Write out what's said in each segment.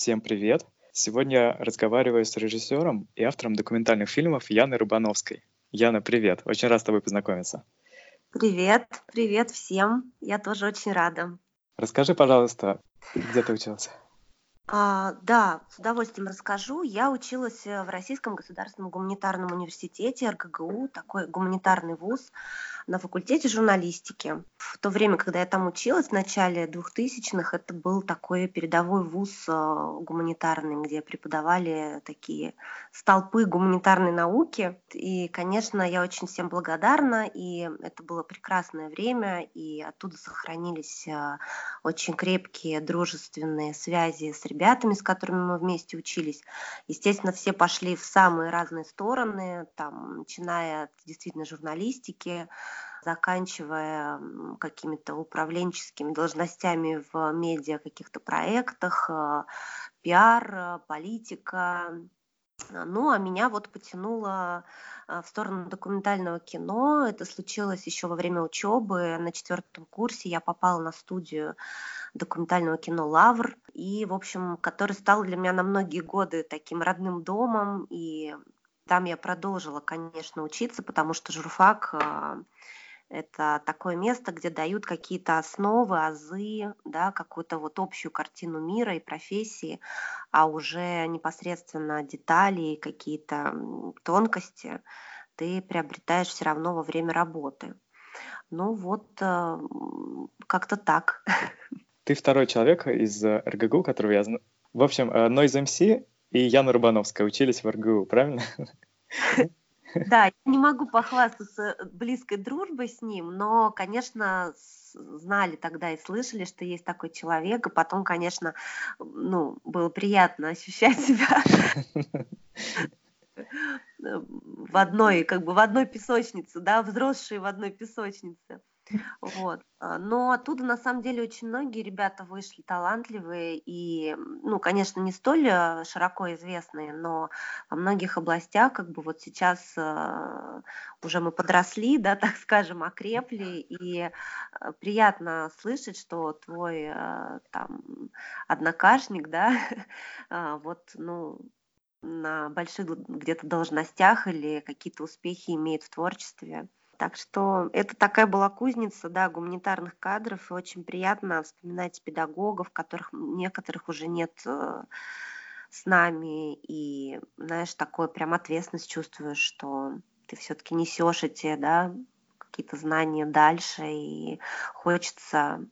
Всем привет! Сегодня я разговариваю с режиссером и автором документальных фильмов Яной Рубановской. Яна, привет! Очень рад с тобой познакомиться. Привет, привет всем. Я тоже очень рада. Расскажи, пожалуйста, где ты учился? А, да, с удовольствием расскажу. Я училась в Российском государственном гуманитарном университете РГГУ, такой гуманитарный вуз на факультете журналистики. В то время, когда я там училась, в начале 2000-х, это был такой передовой вуз э, гуманитарный, где преподавали такие столпы гуманитарной науки. И, конечно, я очень всем благодарна, и это было прекрасное время, и оттуда сохранились э, очень крепкие дружественные связи с ребятами, с которыми мы вместе учились. Естественно, все пошли в самые разные стороны, там, начиная от действительно журналистики, заканчивая какими-то управленческими должностями в медиа каких-то проектах, э, пиар, э, политика. Ну, а меня вот потянуло э, в сторону документального кино. Это случилось еще во время учебы. На четвертом курсе я попала на студию документального кино «Лавр», и, в общем, который стал для меня на многие годы таким родным домом, и там я продолжила, конечно, учиться, потому что журфак это такое место, где дают какие-то основы, азы, да, какую-то вот общую картину мира и профессии, а уже непосредственно детали, какие-то тонкости ты приобретаешь все равно во время работы. Ну вот, а, как-то так. Ты второй человек из РГГУ, которого я знаю. В общем, э, Noise MC и Яна Рубановская учились в РГУ, правильно? Да, я не могу похвастаться близкой дружбой с ним, но, конечно, знали тогда и слышали, что есть такой человек, и потом, конечно, ну, было приятно ощущать себя в одной, как бы в одной песочнице, да, взросшие в одной песочнице. Вот. А, но оттуда, на самом деле, очень многие ребята вышли талантливые и, ну, конечно, не столь э, широко известные, но во многих областях, как бы вот сейчас э, уже мы подросли, да, так скажем, окрепли, и приятно слышать, что твой там однокашник, да, вот, ну, на больших где-то должностях или какие-то успехи имеет в творчестве. Так что это такая была кузница, да, гуманитарных кадров, и очень приятно вспоминать педагогов, которых некоторых уже нет э, с нами, и, знаешь, такой прям ответственность чувствуешь, что ты все-таки несешь эти, да, какие-то знания дальше, и хочется,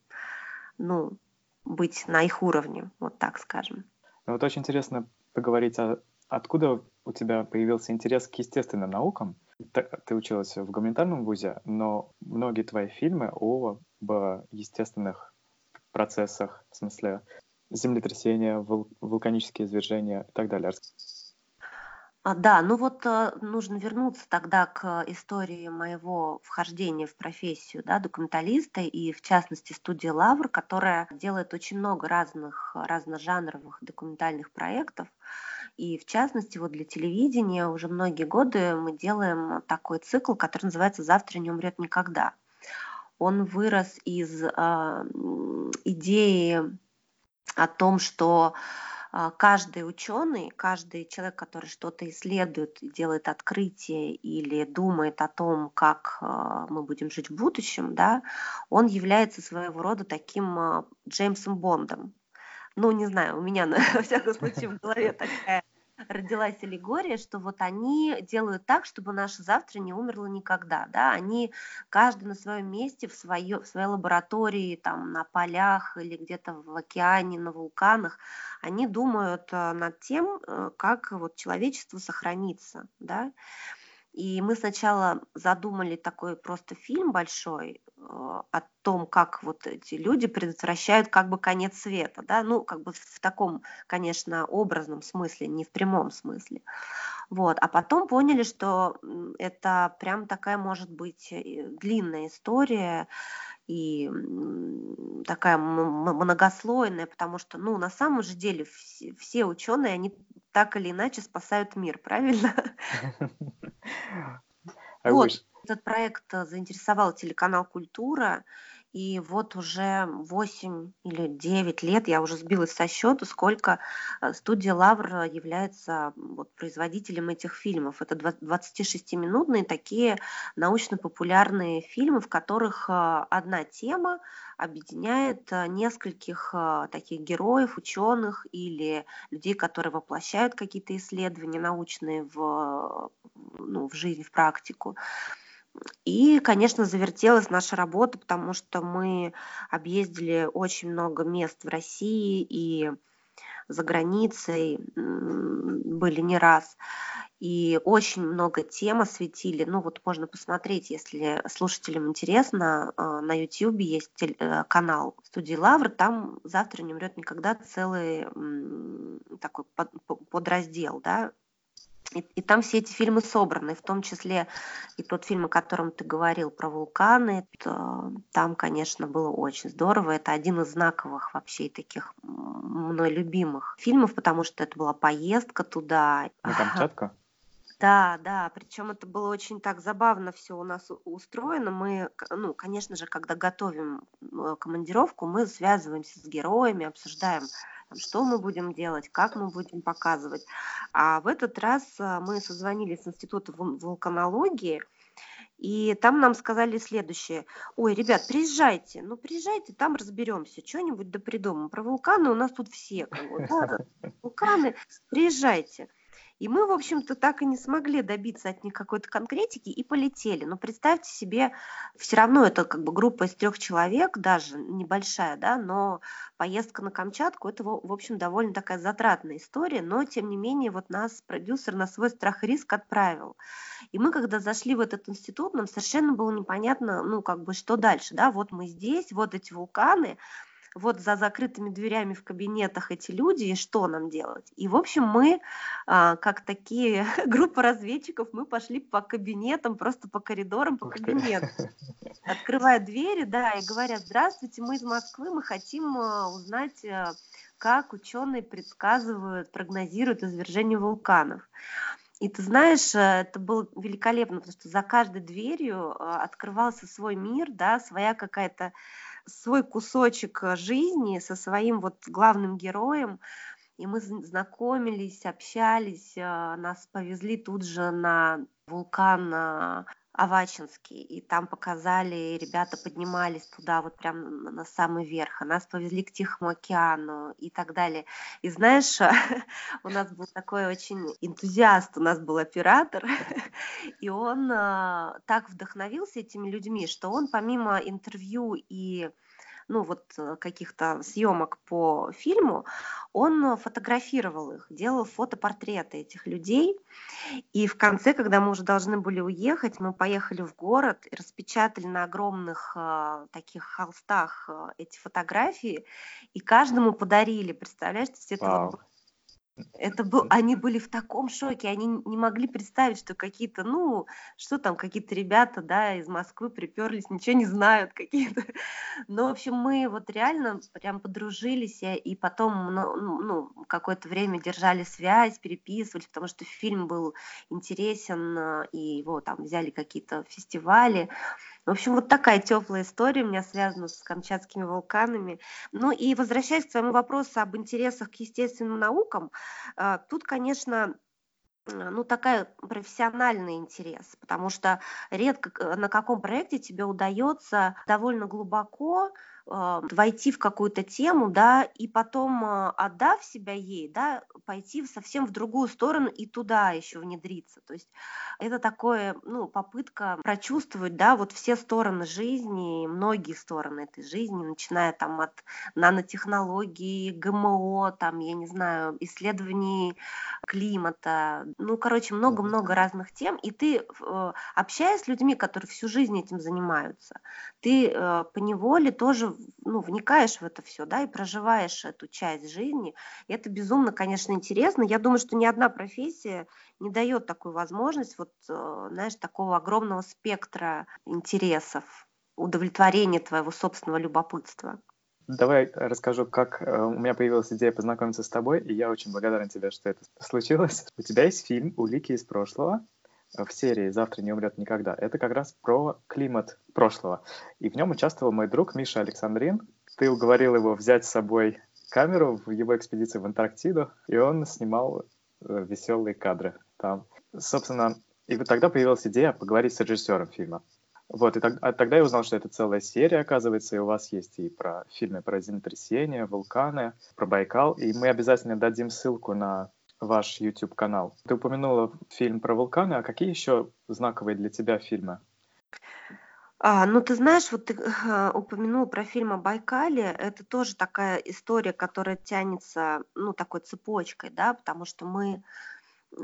ну, быть на их уровне, вот так скажем. Ну, вот очень интересно поговорить, а откуда у тебя появился интерес к естественным наукам, ты училась в гуманитарном вузе, но многие твои фильмы об естественных процессах, в смысле землетрясения, вул- вулканические извержения и так далее. А, да, ну вот э, нужно вернуться тогда к истории моего вхождения в профессию да, документалиста и в частности студии Лавр, которая делает очень много разных разножанровых документальных проектов. И в частности, вот для телевидения уже многие годы мы делаем такой цикл, который называется «Завтра не умрет никогда». Он вырос из э, идеи о том, что а, каждый ученый, каждый человек, который что-то исследует, делает открытие или думает о том, как а, мы будем жить в будущем, да, он является своего рода таким Джеймсом Бондом. Ну, не знаю, у меня, во всяком случае, в голове такая родилась аллегория, что вот они делают так, чтобы наше завтра не умерло никогда, да, они каждый на своем месте в, свое, в своей лаборатории, там, на полях или где-то в океане, на вулканах, они думают э, над тем, э, как вот человечество сохранится, да, и мы сначала задумали такой просто фильм большой э, о том, как вот эти люди предотвращают как бы конец света, да, ну, как бы в таком, конечно, образном смысле, не в прямом смысле. Вот. А потом поняли, что это прям такая может быть длинная история, и такая многослойная, потому что, ну, на самом же деле все, все ученые, они так или иначе спасают мир, правильно? Вот, этот проект заинтересовал телеканал «Культура», И вот уже 8 или 9 лет, я уже сбилась со счета, сколько э, студия «Лавр» является вот, производителем этих фильмов. Это 26-минутные такие научно-популярные фильмы, в которых э, одна тема объединяет э, нескольких таких героев, ученых или людей, которые воплощают какие-то исследования научные в, ну, в жизнь, в практику. И, конечно, завертелась наша работа, потому что мы объездили очень много мест в России и за границей были не раз. И очень много тем осветили. Ну вот можно посмотреть, если слушателям интересно, а, на YouTube есть э, канал студии Лавр, там «Завтра не умрет никогда» целый такой подраздел, да, и, и там все эти фильмы собраны, в том числе и тот фильм, о котором ты говорил, про вулканы. То, там, конечно, было очень здорово. Это один из знаковых вообще таких мной любимых фильмов, потому что это была поездка туда. На Камчатку? Да, да, причем это было очень так забавно все у нас устроено. Мы, ну, конечно же, когда готовим э, командировку, мы связываемся с героями, обсуждаем что мы будем делать, как мы будем показывать. А в этот раз а, мы созвонились с Институтом вулканологии, и там нам сказали следующее. Ой, ребят, приезжайте. Ну, приезжайте, там разберемся. Что-нибудь да придумаем. Про вулканы у нас тут все. Вулканы, приезжайте. И мы, в общем-то, так и не смогли добиться от них какой-то конкретики и полетели. Но представьте себе, все равно это как бы группа из трех человек, даже небольшая, да, но поездка на Камчатку, это, в общем, довольно такая затратная история, но, тем не менее, вот нас продюсер на свой страх и риск отправил. И мы, когда зашли в этот институт, нам совершенно было непонятно, ну, как бы, что дальше, да, вот мы здесь, вот эти вулканы, вот за закрытыми дверями в кабинетах эти люди, и что нам делать? И, в общем, мы, а, как такие группа разведчиков, мы пошли по кабинетам, просто по коридорам, по кабинетам. Открывая двери, да, и говорят, здравствуйте, мы из Москвы, мы хотим а, узнать, а, как ученые предсказывают, прогнозируют извержение вулканов. И ты знаешь, это было великолепно, потому что за каждой дверью открывался свой мир, да, своя какая-то свой кусочек э, жизни со своим вот главным героем, и мы знакомились, общались, э, нас повезли тут же на вулкан э, Авачинский, и там показали, ребята поднимались туда вот прям на самый верх, а нас повезли к Тихому океану и так далее. И знаешь, у нас был такой очень энтузиаст, у нас был оператор, и он а, так вдохновился этими людьми, что он помимо интервью и ну вот э, каких-то съемок по фильму, он фотографировал их, делал фотопортреты этих людей. И в конце, когда мы уже должны были уехать, мы поехали в город и распечатали на огромных э, таких холстах э, эти фотографии, и каждому подарили. Представляешь, то есть это вот это был, они были в таком шоке, они не могли представить, что какие-то, ну, что там, какие-то ребята, да, из Москвы приперлись, ничего не знают какие-то. Но, в общем, мы вот реально прям подружились, и потом, ну, ну, какое-то время держали связь, переписывались, потому что фильм был интересен, а, и его там взяли какие-то фестивали. В общем, вот такая теплая история у меня связана с камчатскими вулканами. Ну и возвращаясь к своему вопросу об интересах к естественным наукам, а, тут, конечно, ну, такая профессиональный интерес, потому что редко на каком проекте тебе удается довольно глубоко э, войти в какую-то тему, да, и потом, э, отдав себя ей, да, пойти совсем в другую сторону и туда еще внедриться. То есть это такое, ну, попытка прочувствовать, да, вот все стороны жизни, многие стороны этой жизни, начиная там от нанотехнологий, ГМО, там, я не знаю, исследований климата, ну, короче, много-много разных тем, и ты, э, общаясь с людьми, которые всю жизнь этим занимаются, ты э, по неволе тоже ну, вникаешь в это все, да, и проживаешь эту часть жизни. И это безумно, конечно, интересно. Я думаю, что ни одна профессия не дает такую возможность, вот, э, знаешь, такого огромного спектра интересов, удовлетворения твоего собственного любопытства. Давай расскажу, как э, у меня появилась идея познакомиться с тобой, и я очень благодарен тебе, что это случилось. У тебя есть фильм «Улики из прошлого», в серии «Завтра не умрет никогда», это как раз про климат прошлого. И в нем участвовал мой друг Миша Александрин. Ты уговорил его взять с собой камеру в его экспедиции в Антарктиду, и он снимал э, веселые кадры там. Собственно, и вот тогда появилась идея поговорить с режиссером фильма. Вот, и так, а тогда я узнал, что это целая серия, оказывается, и у вас есть и про фильмы про землетрясения, вулканы, про Байкал, и мы обязательно дадим ссылку на ваш YouTube-канал. Ты упомянула фильм про вулканы, а какие еще знаковые для тебя фильмы? А, ну, ты знаешь, вот ты а, упомянул про фильм о Байкале. Это тоже такая история, которая тянется, ну, такой цепочкой, да, потому что мы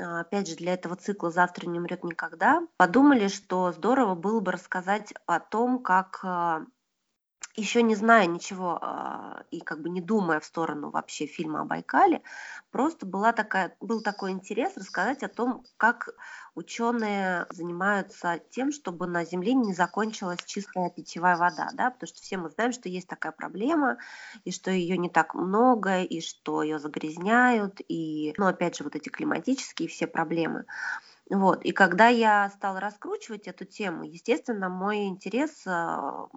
а, опять же, для этого цикла «Завтра не умрет никогда», подумали, что здорово было бы рассказать о том, как а, еще не зная ничего а, и как бы не думая в сторону вообще фильма о Байкале, просто была такая, был такой интерес рассказать о том, как ученые занимаются тем, чтобы на Земле не закончилась чистая питьевая вода, да, потому что все мы знаем, что есть такая проблема, и что ее не так много, и что ее загрязняют, и, ну, опять же, вот эти климатические все проблемы. Вот. И когда я стала раскручивать эту тему, естественно, мой интерес а,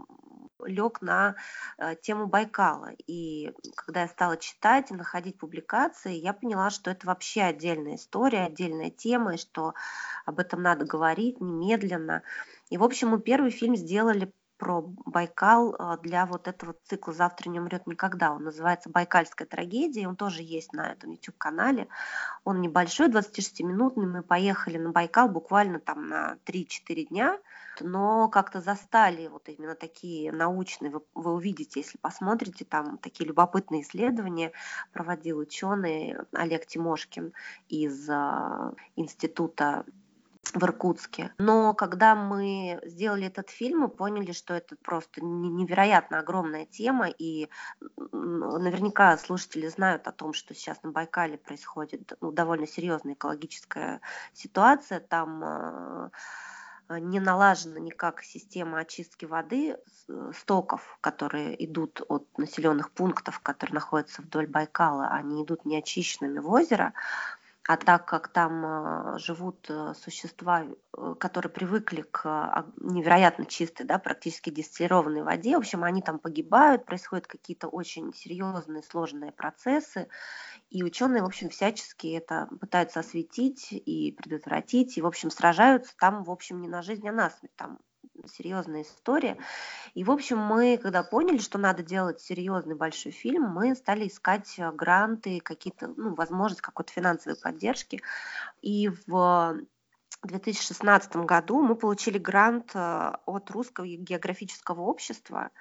лег на э, тему Байкала. И когда я стала читать и находить публикации, я поняла, что это вообще отдельная история, отдельная тема, и что об этом надо говорить немедленно. И, в общем, мы первый фильм сделали про Байкал а, для вот этого цикла «Завтра не умрет никогда». Он называется «Байкальская трагедия», он тоже есть на этом YouTube-канале. Он небольшой, 26-минутный. Мы поехали на Байкал буквально там на 3-4 дня, но как-то застали вот именно такие научные, вы, вы увидите, если посмотрите, там такие любопытные исследования проводил ученый Олег Тимошкин из э, Института в Иркутске. Но когда мы сделали этот фильм, мы поняли, что это просто невероятно огромная тема, и наверняка слушатели знают о том, что сейчас на Байкале происходит ну, довольно серьезная экологическая ситуация. Там э, не налажена никак система очистки воды стоков, которые идут от населенных пунктов, которые находятся вдоль Байкала, они идут неочищенными в озеро, а так как там а, живут э, существа, э, которые привыкли к а, невероятно чистой, да, практически дистиллированной воде, в общем, они там погибают, происходят какие-то очень серьезные, сложные процессы, и ученые, в общем, всячески это пытаются осветить и предотвратить, и, в общем, сражаются там, в общем, не на жизнь, а на смерть, там серьезная история. И, в общем, мы, когда поняли, что надо делать серьезный большой фильм, мы стали искать э, гранты, какие-то, ну, возможность какой-то финансовой поддержки. И в 2016 году мы получили грант э, от Русского географического общества,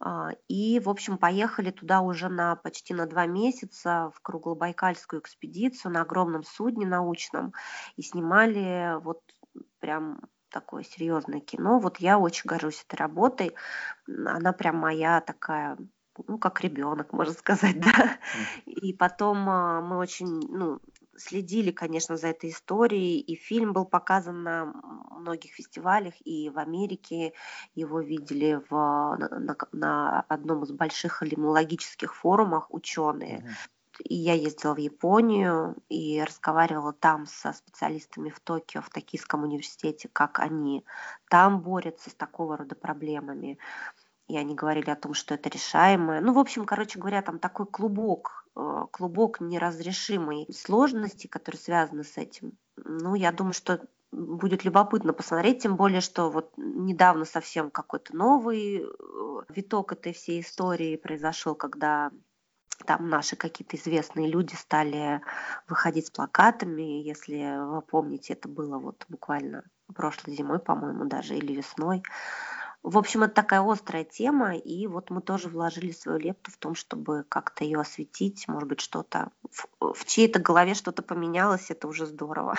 а, и, в общем, поехали туда уже на почти на два месяца в круглобайкальскую экспедицию на огромном судне научном и снимали вот прям такое серьезное кино. Вот я очень горжусь этой работой. Она прям моя такая ну, как ребенок, можно сказать, да. И потом а, мы очень, ну, следили, конечно, за этой историей, и фильм был показан на многих фестивалях, и в Америке его видели в, на, на одном из больших лимнологических форумах ученые. Mm-hmm и я ездила в Японию и разговаривала там со специалистами в Токио, в Токийском университете, как они там борются с такого рода проблемами. И они говорили о том, что это решаемое. Ну, в общем, короче говоря, там такой клубок, э, клубок неразрешимой сложности, которые связаны с этим. Ну, я думаю, что будет любопытно посмотреть, тем более, что вот недавно совсем какой-то новый э, виток этой всей истории произошел, когда там наши какие-то известные люди стали выходить с плакатами. Если вы помните, это было вот буквально прошлой зимой, по-моему, даже, или весной. В общем, это такая острая тема, и вот мы тоже вложили свою лепту в том, чтобы как-то ее осветить, может быть, что-то в, в чьей-то голове что-то поменялось, это уже здорово.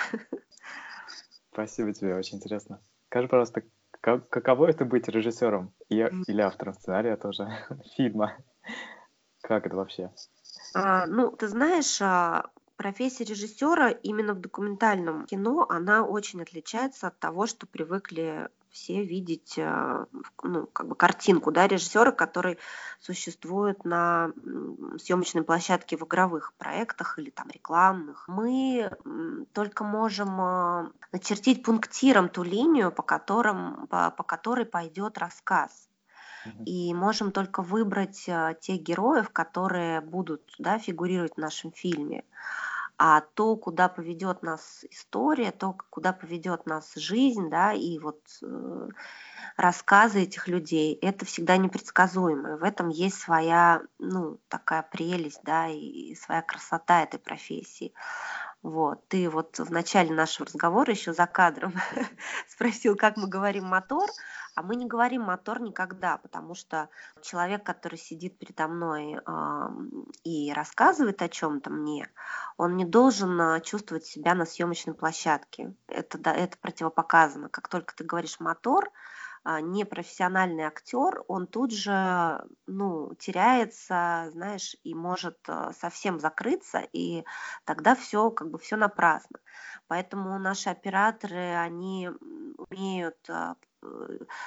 Спасибо тебе, очень интересно. Скажи, пожалуйста, как, каково это быть режиссером и, или автором сценария тоже фильма? Как это вообще? А, ну, ты знаешь, а, профессия режиссера именно в документальном кино, она очень отличается от того, что привыкли все видеть э, ну, как бы картинку да, режиссера, который существует на съемочной площадке в игровых проектах или там рекламных. Мы только можем э, начертить пунктиром ту линию, по, которым, по, по которой пойдет рассказ. И можем только выбрать э, тех героев, которые будут да, фигурировать в нашем фильме а то, куда поведет нас история, то, куда поведет нас жизнь, да, и вот э, рассказы этих людей, это всегда непредсказуемо. В этом есть своя, ну, такая прелесть, да, и своя красота этой профессии. Вот. Ты вот в начале нашего разговора еще за кадром спросил, как мы говорим мотор, а мы не говорим мотор никогда, потому что человек, который сидит передо мной э, и рассказывает о чем-то мне, он не должен а, чувствовать себя на съемочной площадке. Это, да, это противопоказано. Как только ты говоришь мотор, непрофессиональный актер, он тут же ну, теряется, знаешь, и может а, совсем закрыться, и тогда все как бы все напрасно. Поэтому наши операторы, они умеют а,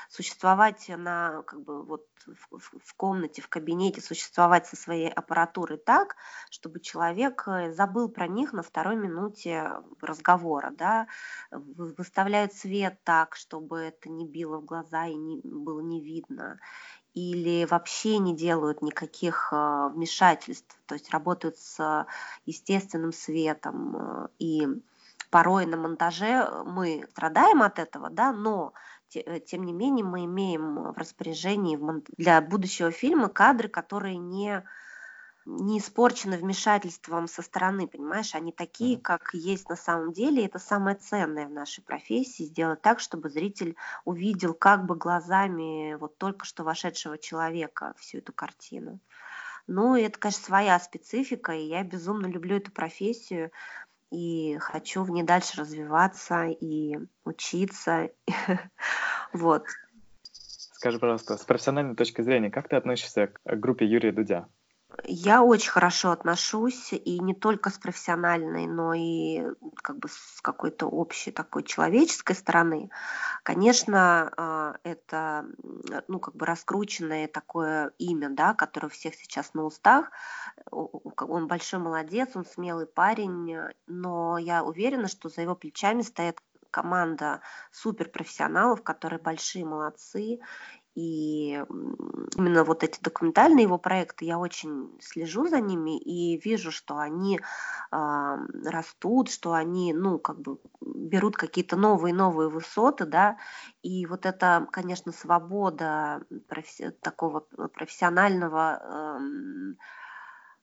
существовать на, как бы, вот в, в комнате, в кабинете, существовать со своей аппаратурой так, чтобы человек э, забыл про них на второй минуте разговора, да, выставляют свет так, чтобы это не било в глаза и не, было не видно, или вообще не делают никаких э, вмешательств, то есть работают с естественным светом. И порой на монтаже мы страдаем от этого, да, но Э, тем не менее мы имеем в распоряжении для будущего фильма кадры, которые не не испорчены вмешательством со стороны, понимаешь, они такие, как есть на самом деле, и это самое ценное в нашей профессии, сделать так, чтобы зритель увидел как бы глазами вот только что вошедшего человека всю эту картину. Ну, это, конечно, своя специфика, и я безумно люблю эту профессию и хочу в ней дальше развиваться и учиться. Вот. Скажи, пожалуйста, с профессиональной точки зрения, как ты относишься к группе Юрия Дудя? Я очень хорошо отношусь, и не только с профессиональной, но и как бы с какой-то общей такой человеческой стороны. Конечно, а, это ну, как бы раскрученное такое имя, да, которое у всех сейчас на устах. Он большой молодец, он смелый парень, но я уверена, что за его плечами стоит команда суперпрофессионалов, которые большие молодцы, и именно вот эти документальные его проекты, я очень слежу за ними и вижу, что они э, растут, что они, ну, как бы берут какие-то новые-новые высоты, да, и вот это, конечно, свобода профи- такого профессионального э,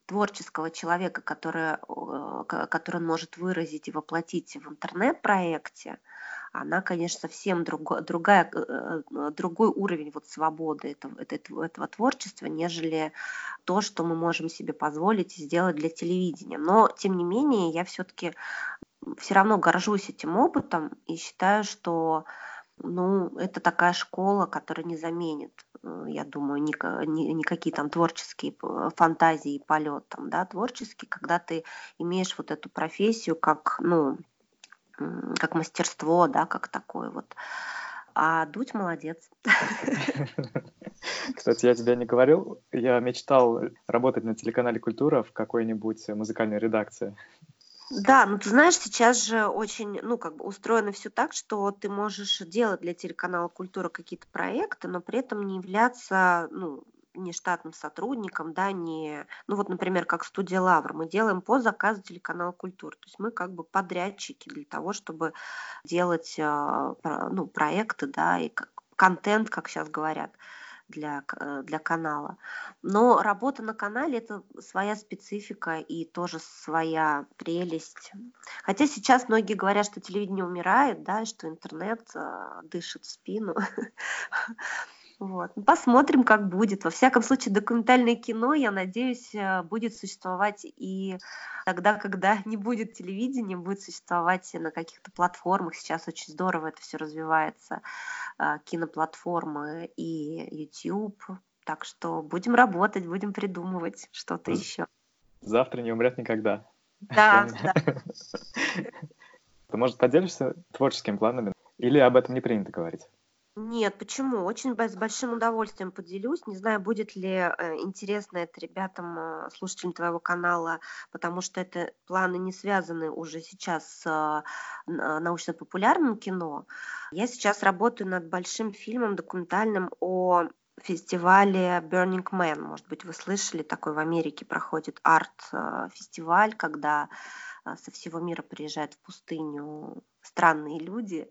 творческого человека, который, который он может выразить и воплотить в интернет-проекте, она, конечно, совсем друг, другая, э, э, другой уровень вот свободы этого, этого, этого творчества, нежели то, что мы можем себе позволить сделать для телевидения. Но, тем не менее, я все-таки все равно горжусь этим опытом и считаю, что ну, это такая школа, которая не заменит, э, я думаю, ни, ни, никакие там творческие фантазии и полет там, да, творческий, когда ты имеешь вот эту профессию как, ну, как мастерство, да, как такое вот. А Дудь молодец. Кстати, я тебе не говорил, я мечтал работать на телеканале «Культура» в какой-нибудь музыкальной редакции. Да, ну ты знаешь, сейчас же очень, ну, как бы устроено все так, что ты можешь делать для телеканала «Культура» какие-то проекты, но при этом не являться, ну, не штатным сотрудником, да, не, ну вот, например, как студия Лавр, мы делаем по заказу телеканала Культур, то есть мы как бы подрядчики для того, чтобы делать, а, ну, проекты, да, и контент, как сейчас говорят для, э, для канала. Но работа на канале это своя специфика и тоже своя прелесть. Хотя сейчас многие говорят, что телевидение умирает, да, что интернет э, дышит в спину. Вот. Ну, посмотрим, как будет. Во всяком случае, документальное кино, я надеюсь, э, будет существовать и тогда, когда не будет телевидения, будет существовать на каких-то платформах. Сейчас очень здорово это все развивается. Э, киноплатформы и YouTube. Так что будем работать, будем придумывать что-то еще. Завтра не умрет никогда. Да, да. Ты, может, поделишься творческими планами? Или об этом не принято говорить? Нет, почему? Очень с большим удовольствием поделюсь. Не знаю, будет ли э, интересно это ребятам, э, слушателям твоего канала, потому что это планы не связаны уже сейчас с э, научно-популярным кино. Я сейчас работаю над большим фильмом документальным о фестивале Burning Man. Может быть, вы слышали, такой в Америке проходит арт-фестиваль, когда со всего мира приезжают в пустыню странные люди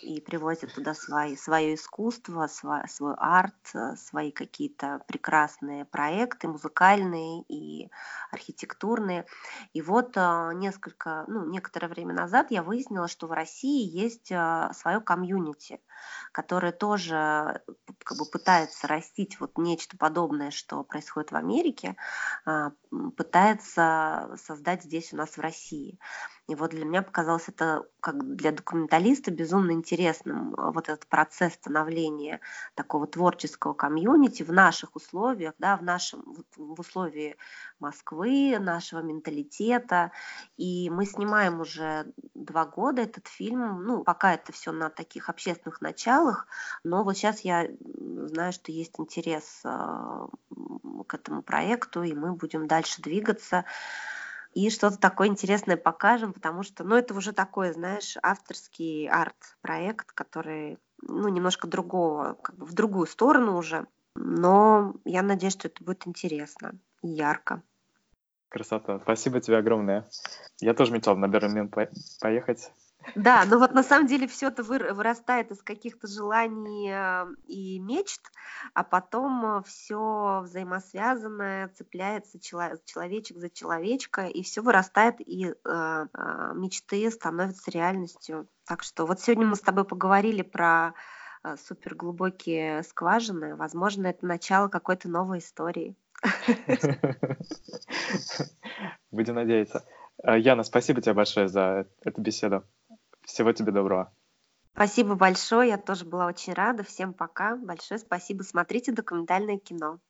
и привозят туда свои, свое искусство, свой, свой арт, э, свои какие-то прекрасные проекты, музыкальные и архитектурные. И вот э, несколько, ну, некоторое время назад я выяснила, что в России есть э, свое комьюнити, которое тоже как бы пытается растить вот нечто подобное, что происходит в Америке, пытается создать здесь у нас в России. И вот для меня показалось это как для документалиста безумно интересным, а, вот этот процесс становления такого творческого комьюнити в наших условиях, да, в нашем, в условии Москвы, нашего менталитета. И мы снимаем уже два года этот фильм, ну, пока это все на таких общественных началах, но вот сейчас я знаю, что есть интерес а, к этому проекту, и мы будем дальше двигаться и что-то такое интересное покажем, потому что, ну, это уже такой, знаешь, авторский арт-проект, который, ну, немножко другого, как бы в другую сторону уже, но я надеюсь, что это будет интересно и ярко. Красота. Спасибо тебе огромное. Я тоже мечтал на Берлин поехать. Да, но вот на самом деле все это вырастает из каких-то желаний э, и мечт, а потом все взаимосвязанное, цепляется человечек за человечка, и все вырастает, и э, э, мечты становятся реальностью. Так что вот сегодня мы с тобой поговорили про суперглубокие скважины. Возможно, это начало какой-то новой истории. Будем надеяться. Яна, спасибо тебе большое за эту беседу. Всего тебе доброго. Спасибо большое, я тоже была очень рада. Всем пока. Большое спасибо. Смотрите документальное кино.